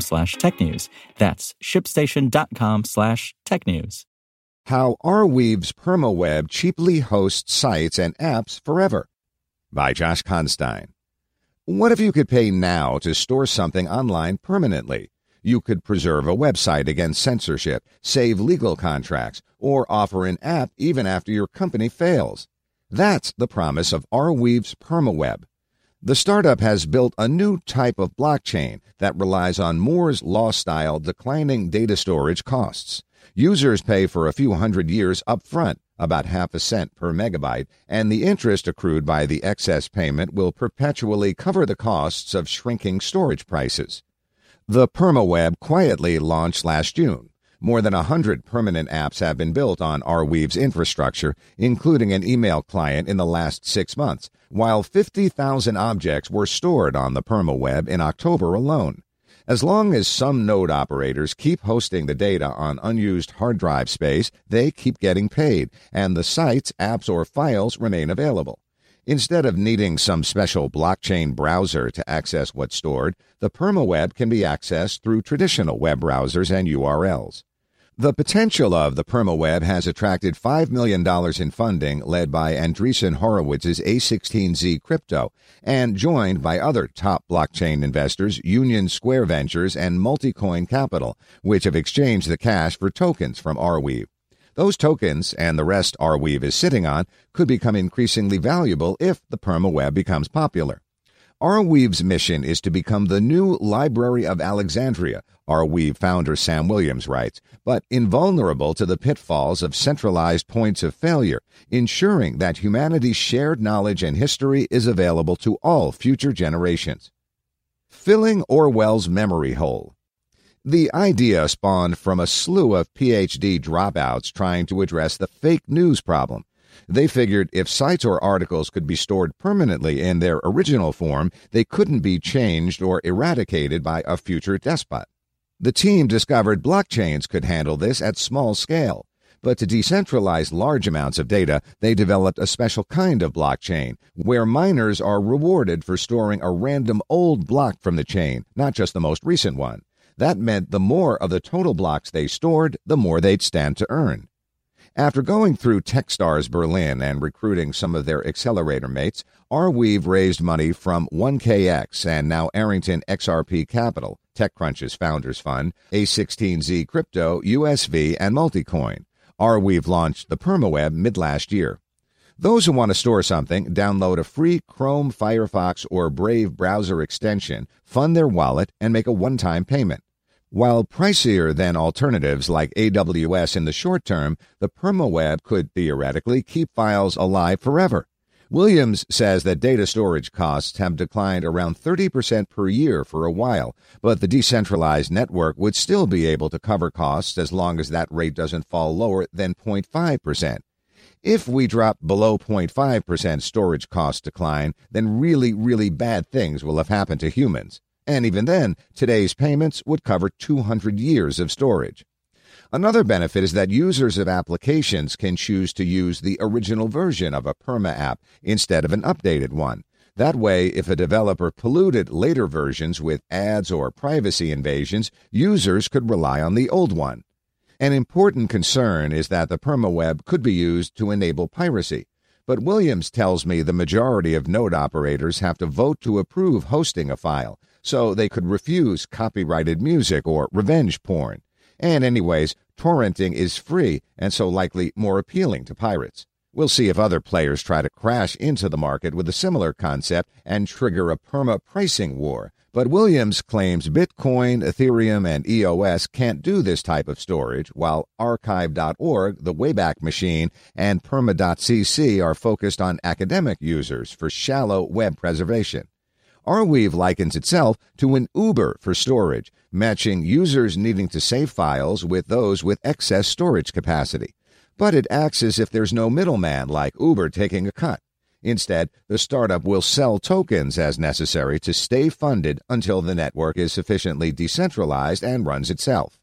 slash technews. That's shipstation.com slash technews. How Arweave's PermaWeb cheaply hosts sites and apps forever by Josh Constine. What if you could pay now to store something online permanently? You could preserve a website against censorship, save legal contracts, or offer an app even after your company fails. That's the promise of Arweave's PermaWeb. The startup has built a new type of blockchain that relies on Moore's law style declining data storage costs. Users pay for a few hundred years up front, about half a cent per megabyte, and the interest accrued by the excess payment will perpetually cover the costs of shrinking storage prices. The PermaWeb quietly launched last June. More than a hundred permanent apps have been built on Arweave's infrastructure, including an email client in the last six months, while 50,000 objects were stored on the PermaWeb in October alone. As long as some node operators keep hosting the data on unused hard drive space, they keep getting paid, and the sites, apps, or files remain available. Instead of needing some special blockchain browser to access what's stored, the PermaWeb can be accessed through traditional web browsers and URLs. The potential of the PermaWeb has attracted $5 million in funding led by Andreessen Horowitz's A16Z Crypto and joined by other top blockchain investors Union Square Ventures and Multicoin Capital, which have exchanged the cash for tokens from Arweave. Those tokens and the rest Arweave is sitting on could become increasingly valuable if the PermaWeb becomes popular. Arweave's mission is to become the new Library of Alexandria, Arweave founder Sam Williams writes, but invulnerable to the pitfalls of centralized points of failure, ensuring that humanity's shared knowledge and history is available to all future generations. Filling Orwell's memory hole. The idea spawned from a slew of PhD dropouts trying to address the fake news problem. They figured if sites or articles could be stored permanently in their original form, they couldn't be changed or eradicated by a future despot. The team discovered blockchains could handle this at small scale. But to decentralize large amounts of data, they developed a special kind of blockchain where miners are rewarded for storing a random old block from the chain, not just the most recent one. That meant the more of the total blocks they stored, the more they'd stand to earn. After going through Techstars Berlin and recruiting some of their accelerator mates, Arweave raised money from 1KX and now Arrington XRP Capital, TechCrunch's founders fund, A16Z Crypto, USV, and Multicoin. Arweave launched the PermaWeb mid last year. Those who want to store something, download a free Chrome, Firefox, or Brave browser extension, fund their wallet, and make a one time payment. While pricier than alternatives like AWS in the short term, the PermaWeb could theoretically keep files alive forever. Williams says that data storage costs have declined around 30% per year for a while, but the decentralized network would still be able to cover costs as long as that rate doesn't fall lower than 0.5%. If we drop below 0.5% storage cost decline, then really, really bad things will have happened to humans. And even then, today's payments would cover 200 years of storage. Another benefit is that users of applications can choose to use the original version of a Perma app instead of an updated one. That way, if a developer polluted later versions with ads or privacy invasions, users could rely on the old one. An important concern is that the PermaWeb could be used to enable piracy. But Williams tells me the majority of node operators have to vote to approve hosting a file, so they could refuse copyrighted music or revenge porn. And, anyways, torrenting is free and so likely more appealing to pirates. We'll see if other players try to crash into the market with a similar concept and trigger a perma pricing war. But Williams claims Bitcoin, Ethereum, and EOS can't do this type of storage, while Archive.org, the Wayback Machine, and Perma.cc are focused on academic users for shallow web preservation. Arweave likens itself to an Uber for storage, matching users needing to save files with those with excess storage capacity. But it acts as if there's no middleman like Uber taking a cut. Instead, the startup will sell tokens as necessary to stay funded until the network is sufficiently decentralized and runs itself.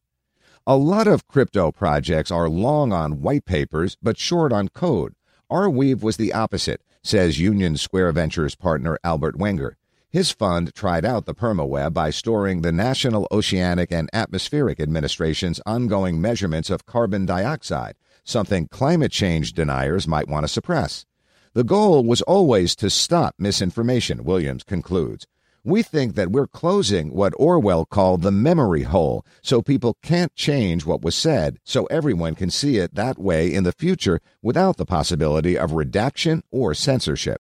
A lot of crypto projects are long on white papers but short on code. Arweave was the opposite, says Union Square Ventures partner Albert Wenger. His fund tried out the PermaWeb by storing the National Oceanic and Atmospheric Administration's ongoing measurements of carbon dioxide, something climate change deniers might want to suppress. The goal was always to stop misinformation, Williams concludes. We think that we're closing what Orwell called the memory hole, so people can't change what was said, so everyone can see it that way in the future without the possibility of redaction or censorship.